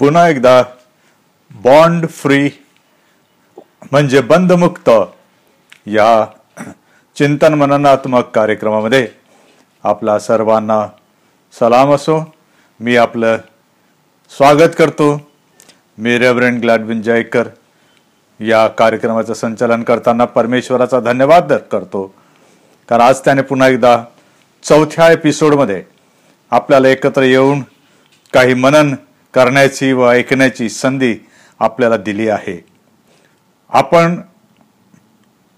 पुन्हा एकदा bond free म्हणजे बंदमुक्त या चिंतन मननात्मक कार्यक्रमामध्ये आपला सर्वांना सलाम असो. मी आपलं स्वागत करतो. मी रेव्हरेंड ग्लॅडविन जयकर. या कार्यक्रमाचं संचालन करताना परमेश्वराचा धन्यवाद करतो. कारण आज त्याने पुन्हा एकदा चौथ्या एपिसोडमध्ये आपल्याला एकत्र येऊन काही मनन करण्याची व ऐकण्याची संधी आपल्याला दिली आहे. आपण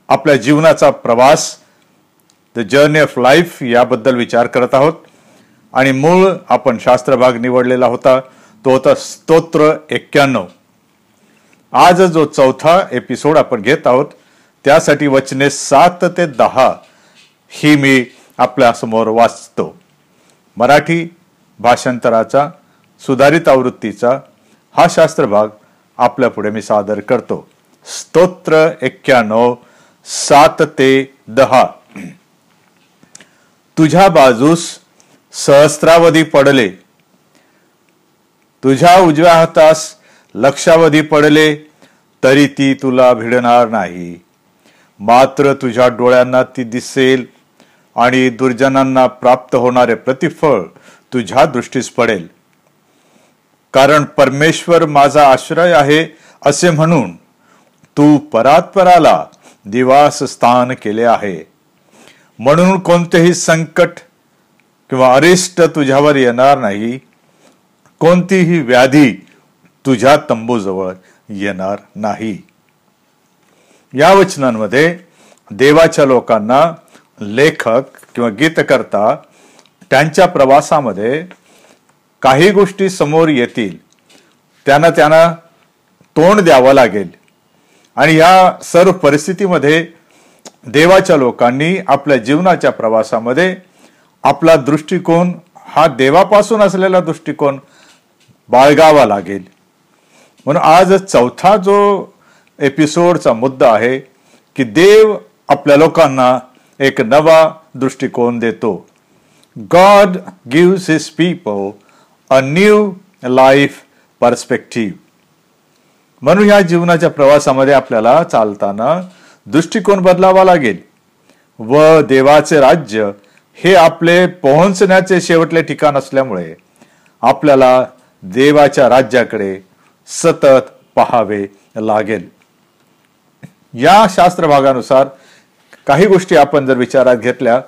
आपल्या जीवनाचा प्रवास द जर्नी ऑफ लाईफ याबद्दल विचार करत आहोत. आणि मूळ आपण शास्त्रभाग निवडलेला होता तो होता स्तोत्र एक्क्याण्णव. आज जो चौथा एपिसोड आपण घेत आहोत त्यासाठी वचने सात ते दहा ही मी आपल्यासमोर वाचतो. मराठी भाषांतराचा सुधारित आवृत्तीचा हा शास्त्रभाग आपल्या पुढे मी सादर करतो. स्तोत्र एक्क्याण्णव सात ते दहा. तुझ्या बाजूस सहस्रावधी पडले. तुझ्या उजव्या हातास लक्षावधी पडले तरी ती तुला भिडणार नाही. मात्र तुझ्या डोळ्यांना ती दिसेल आणि दुर्जनांना प्राप्त होणारे प्रतिफळ तुझ्या दृष्टीस पडेल. कारण परमेश्वर माझा आश्रय आहे असे म्हणून तू परात्पराला दिवास स्थान केले आहे. म्हणून कोणतेही संकट किंवा अरिष्ट तुझ्यावर येणार नाही. कोणतीही व्याधी तुझ्या तंबूजवळ येणार नाही. या वचनांमध्ये देवाच्या लोकांना लेखक किंवा गीतकर्ता त्यांच्या प्रवासामध्ये काही गोष्टी समोर येतील त्यांना त्यांना तोंड द्यावं लागेल. आणि या सर्व परिस्थितीमध्ये देवाच्या लोकांनी आपल्या जीवनाच्या प्रवासामध्ये आपला दृष्टिकोन हा देवापासून असलेला दृष्टिकोन बाळगावा लागेल. म्हणून आज चौथा जो एपिसोडचा मुद्दा आहे की देव आपल्या लोकांना एक नवा दृष्टिकोन देतो. God gives his people a new life perspective म्हणून या जीवनाच्या प्रवासामध्ये आपल्याला चालताना दृष्टिकोन बदलावा लागेल. व देवाचे राज्य हे आपले पोहोचण्याचे शेवटले ठिकाण असल्यामुळे आपल्याला देवाच्या राज्याकडे सतत पहावे लागेल. या शास्त्र भागानुसार काही गोष्टी आपण जर विचारात घेतल्या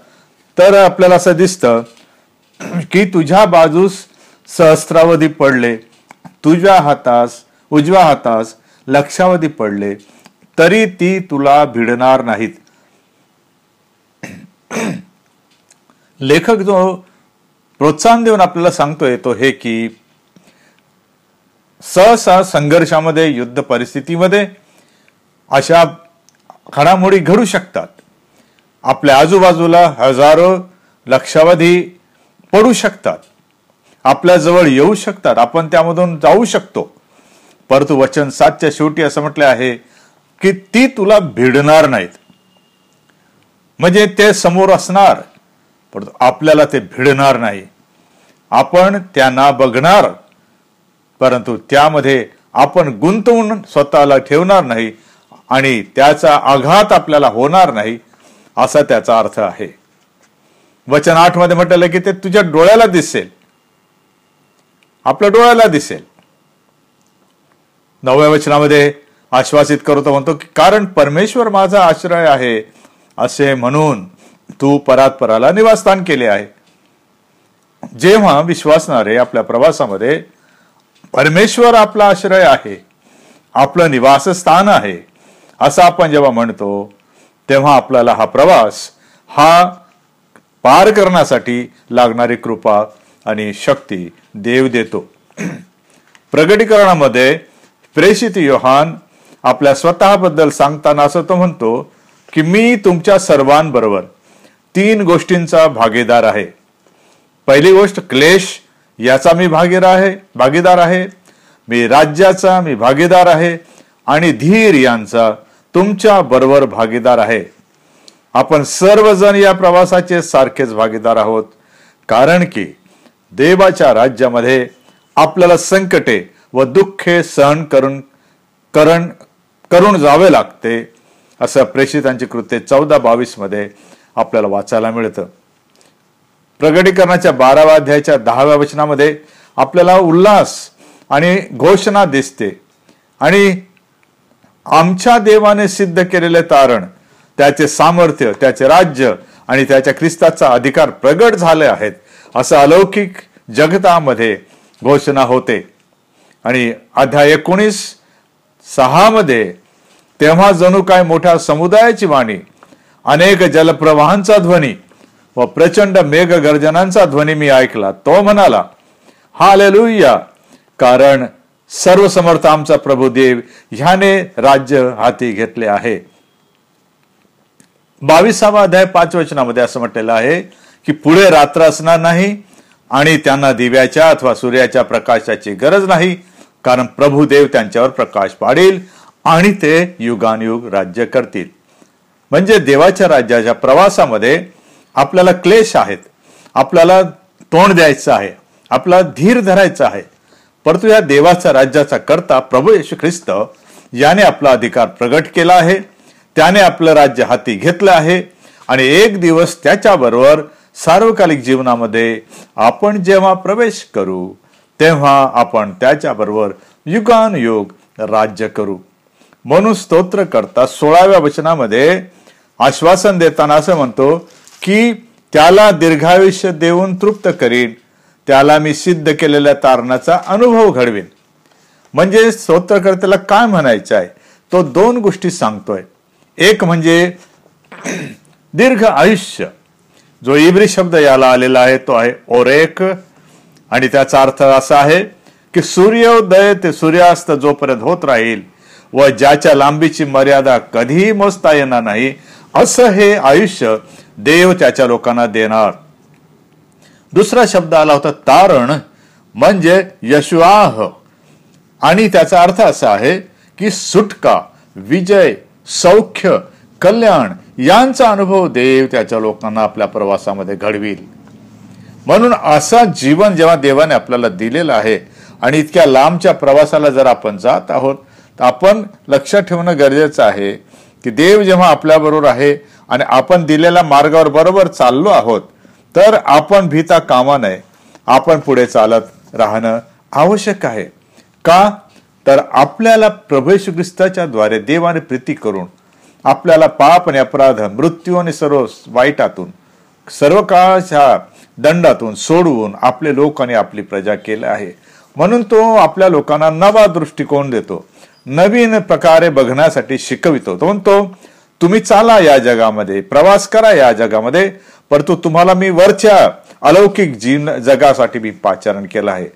तर आपल्याला असं दिसतं की तुझ्या बाजूस सहस्त्रावधी पडले तुझ्या हातास उजव्या हातास लक्षावधी पडले तरी ती तुला भिडणार नाहीत. लेखक जो प्रोत्साहन देऊन आपल्याला सांगतोय तो हे की सहसा संघर्षामध्ये युद्ध परिस्थितीमध्ये अशा घडामोडी घडू शकतात. आपल्या आजूबाजूला हजारो लक्षावधी पडू शकतात. आपल्या जवळ येऊ शकतात. आपण त्यामधून जाऊ शकतो. परंतु वचन सातच्या शेवटी असं म्हटलं आहे की ती तुला भिडणार नाहीत. म्हणजे ते समोर असणार परंतु आपल्याला ते भिडणार नाही. आपण त्यांना बघणार परंतु त्यामध्ये आपण गुंतवून स्वतःला ठेवणार नाही आणि त्याचा आघात आपल्याला होणार नाही असा त्याचा अर्थ आहे. वचन आठमध्ये म्हटलं की ते तुझ्या डोळ्याला दिसेल. आपल्या डोळ्याला दिसेल. नवव्या वचनामध्ये आश्वासित करतो म्हणतो की कारण परमेश्वर माझा आश्रय आहे असे म्हणून तू परात्पराला निवासस्थान केले आहे. जेव्हा विश्वासणारे आपल्या प्रवासामध्ये परमेश्वर आपला आश्रय आहे आपलं निवासस्थान आहे असं आपण जेव्हा म्हणतो तेव्हा आपल्याला हा प्रवास हा पार करण्यासाठी लागणारी कृपा आणि शक्ती देव देतो. प्रगटीकरणामध्ये प्रेषित योहान आपल्या स्वतःबद्दल सांगताना असं तो म्हणतो की मी तुमच्या सर्वांबरोबर तीन गोष्टींचा भागीदार आहे. पहिली गोष्ट क्लेश याचा मी भागीदार आहे भागीदार आहे. मी राज्याचा मी भागीदार आहे आणि धीर यांचा तुमच्या बरोबर भागीदार आहे. आपण सर्वजण या प्रवासाचे सारखेच भागीदार आहोत. कारण की देवाच्या राज्यामध्ये आपल्याला संकटे व दुःखे सहन करून करण करून जावे लागते असं प्रेषितांची कृत्ये चौदा बावीसमध्ये आपल्याला वाचायला मिळतं. प्रगटीकरणाच्या बाराव्या अध्यायाच्या दहाव्या वचनामध्ये आपल्याला उल्हास आणि घोषणा दिसते. आणि आमच्या देवाने सिद्ध केलेले तारण त्याचे सामर्थ्य त्याचे राज्य आणि त्याच्या ख्रिस्ताचा अधिकार प्रगट झाले आहेत. असं अलौकिक जगतामध्ये घोषणा होते. आणि अध्याय एकोणीस सहा मध्ये तेव्हा जणू काय मोठ्या समुदायाची वाणी अनेक जलप्रवाहांचा ध्वनी व प्रचंड मेघ गर्जनांचा ध्वनी मी ऐकला. तो म्हणाला हा कारण सर्व समर्थ आमचा प्रभू देव ह्याने राज्य हाती घेतले आहे. बावीसावा अध्याय पाच वचनामध्ये असं म्हटलेलं आहे की पुढे रात्र असणार नाही आणि त्यांना दिव्याच्या अथवा सूर्याच्या प्रकाशाची गरज नाही कारण प्रभू देव त्यांच्यावर प्रकाश पाडील आणि ते युगानुयुग राज्य करतील. म्हणजे देवाच्या राज्याच्या प्रवासामध्ये आपल्याला क्लेश आहेत आपल्याला तोंड द्यायचं आहे आपला धीर धरायचा आहे. परंतु या देवाच्या राज्याचा करता प्रभू येशू ख्रिस्त याने आपला अधिकार प्रगट केला आहे त्याने आपलं राज्य हाती घेतलं आहे आणि एक दिवस त्याच्याबरोबर सार्वकालिक जीवनामध्ये आपण जेव्हा प्रवेश करू तेव्हा आपण त्याच्याबरोबर युगानुयुग राज्य करू. म्हणून स्तोत्र करता सोळाव्या वचनामध्ये आश्वासन देताना असं म्हणतो की त्याला दीर्घायुष्य देऊन तृप्त करीन त्याला मी सिद्ध केलेल्या तारणाचा अनुभव घडवीन. म्हणजे स्तोत्रकर्त्याला काय म्हणायचं आहे? तो दोन गोष्टी सांगतोय. एक म्हणजे दीर्घ आयुष्य जो इब्री शब्द याला आलेला आहे तो आहे ओरेक. आणि त्याचा अर्थ असा आहे की सूर्योदय ते सूर्यास्त जोपर्यंत होत राहील व ज्याच्या लांबीची मर्यादा कधीही मोजता येणार नाही असं हे आयुष्य देव त्याच्या लोकांना देणार. दुसरा शब्द आला होता तारण म्हणजे यशवाह आणि त्याचा अर्थ असा आहे की सुटका विजय सौख्य कल्याण यांचा अनुभव देव त्याच्या लोकांना आपल्या प्रवासामध्ये घडवील. म्हणून असा जीवन जेव्हा देवाने आपल्याला दिलेलं आहे आणि इतक्या लांबच्या प्रवासाला जर आपण जात आहोत तर आपण लक्षात ठेवणं गरजेचं आहे की देव जेव्हा आपल्याबरोबर आहे आणि आपण दिलेल्या मार्गावर बरोबर चाललो आहोत तर आपण भीता कामा नये. आपण पुढे चालत राहणं आवश्यक आहे. का? तर आपल्याला प्रभू ख्रिस्ताच्या द्वारे देवाने प्रीती करून आपल्याला पाप आणि अपराध मृत्यू आणि सर्व वाईटातून सर्व काळाच्या दंडातून सोडवून आपले लोक आणि आपली प्रजा केलं आहे. म्हणून तो आपल्या लोकांना नवा दृष्टिकोन देतो. नवीन प्रकारे बघण्यासाठी शिकवितो. तो म्हणतो तुम्ही चाला या जगामध्ये प्रवास करा या जगामध्ये परंतु तुम्हाला मी वरच्या अलौकिक जीवन जगासाठी मी पाचारण केलं आहे.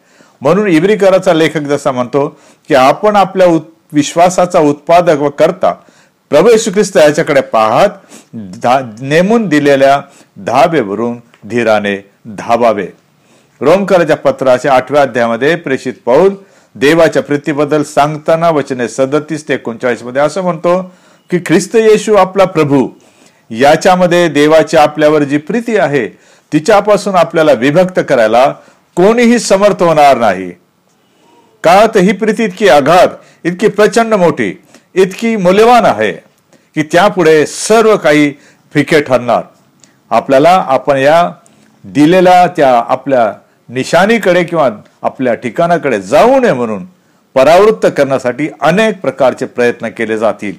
म्हणून इब्रिकराचा लेखक जसा म्हणतो की आपण आपल्या विश्वासाचा उत्पादक व करता प्रभू येशू ख्रिस्त याच्याकडे पाहत नेमून दिलेल्या धाबेवरून धीराने धाबावे रोमकराच्या पत्राच्या आठव्या अध्यायामध्ये प्रेषित पौल देवाच्या प्रीतीबद्दल सांगताना वचने सदतीस ते एकोणचाळीसमध्ये असं म्हणतो की ख्रिस्त येशू आपला प्रभू. याच्यामध्ये देवाची आपल्यावर जी प्रीती आहे तिच्यापासून आपल्याला विभक्त करायला कोणीही समर्थ होणार नाही. का तर ही प्रीती इतकी आघात इतकी प्रचंड मोठी इतकी मौल्यवान आहे की त्यापुढे सर्व काही फिके ठरणार. आपल्याला आपण या दिलेल्या त्या आपल्या निशाणीकडे किंवा आपल्या ठिकाणाकडे जाऊ नये म्हणून परावृत्त करण्यासाठी अनेक प्रकारचे प्रयत्न केले जातील.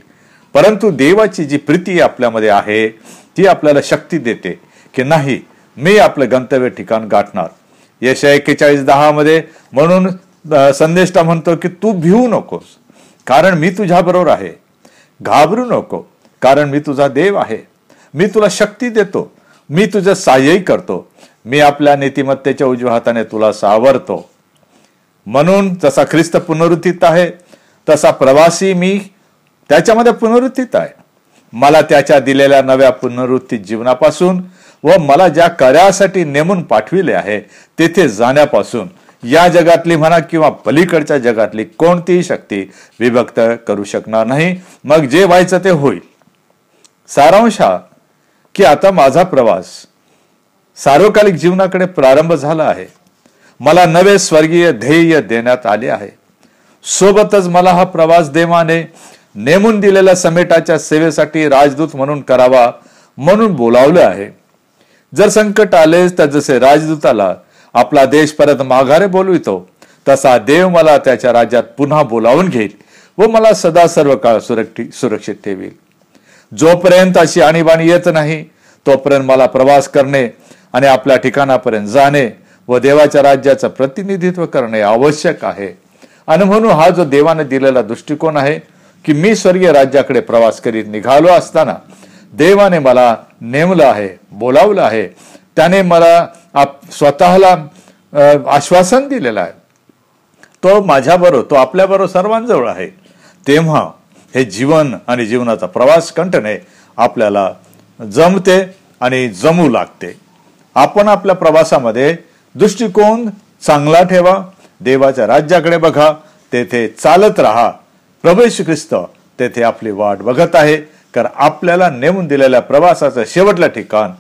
परंतु देवाची जी प्रीती आपल्यामध्ये आहे ती आपल्याला शक्ती देते की नाही मी आपलं गंतव्य ठिकाण गाठणार. यश एक्केचाळीस दहामध्ये म्हणून संदेशता म्हणतो की तू भिवू नकोस. कारण मी तुझ्याबरोबर आहे. घाबरू नको कारण मी तुझा देव आहे. मी तुला शक्ती देतो. मी तुझं साह्यही करतो. मी आपल्या नीतिमत्तेच्या उजव्या हाताने तुला सावरतो. म्हणून जसा ख्रिस्त पुनरुत्थित आहे तसा प्रवासी मी त्याच्यामध्ये पुनरुत्थित आहे. मला त्याच्या दिलेल्या नव्या पुनरुत्थित जीवनापासून व मला ज्या कार्यासाठी नेमून पाठविले आहे तेथे जाण्यापासून या जगातली म्हणा किंवा पलीकडच्या जगातली कोणतीही शक्ती विभक्त करू शकणार नाही. मग जे व्हायचं ते होईल. सारांश हा की आता माझा प्रवास सार्वकालिक जीवनाकडे प्रारंभ झाला आहे. मला नवे स्वर्गीय ध्येय देण्यात आले आहे. सोबतच मला हा प्रवास देवाने नेमून दिलेल्या समेटाच्या सेवेसाठी राजदूत म्हणून करावा म्हणून बोलावलं आहे. जर संकट आले तर जसे राजदूताला आपला देश परत माघारे बोलवितो. तसा देव मला त्याच्या राज्यात पुन्हा बोलावून घेईल व मला सदा सर्व काळ सुरक्षित ठेवील. जोपर्यंत अशी आणीबाणी येत नाही तोपर्यंत मला प्रवास करणे आणि आपल्या ठिकाणापर्यंत जाणे व देवाच्या राज्याचं प्रतिनिधित्व करणे आवश्यक आहे. आणि म्हणून हा जो देवाने दिलेला दृष्टिकोन आहे की मी स्वर्गीय राज्याकडे प्रवास करीत निघालो असताना देवाने मला नेमलं आहे बोलावलं आहे. त्याने मला आप स्वतःला आश्वासन दिलेलं आहे. तो माझ्याबरोबर तो आपल्याबरोबर सर्वांजवळ आहे. तेव्हा हे जीवन आणि जीवनाचा प्रवास कंटने आपल्याला जमते आणि जमू लागते. आपण आपल्या प्रवासामध्ये दृष्टिकोन चांगला ठेवा देवाच्या राज्याकडे बघा तेथे चालत राहा. प्रभू ख्रिस्त तेथे आपली वाट बघत आहे कारण आपल्याला नेमून दिलेल्या प्रवासाचं शेवटलं ठिकाण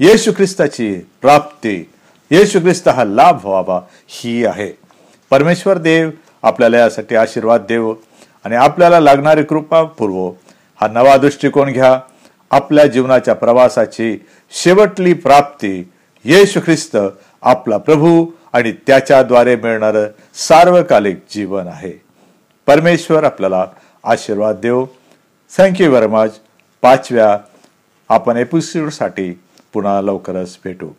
येशू ख्रिस्ताची प्राप्ती येशू ख्रिस्त हा लाभ व्हावा ही आहे. परमेश्वर देव आपल्याला यासाठी आशीर्वाद देव आणि आपल्याला लागणारी कृपा पुरवो. हा नवा दृष्टिकोन घ्या. आपल्या जीवनाच्या प्रवासाची शेवटली प्राप्ती येशू ख्रिस्त आपला प्रभू आणि त्याच्याद्वारे मिळणार सार्वकालिक जीवन आहे. परमेश्वर आपल्याला आशीर्वाद देव. थँक्यू व्हेरी मच पाचव्या आपण एपिसोडसाठी पुन्हा लवकरच भेटू.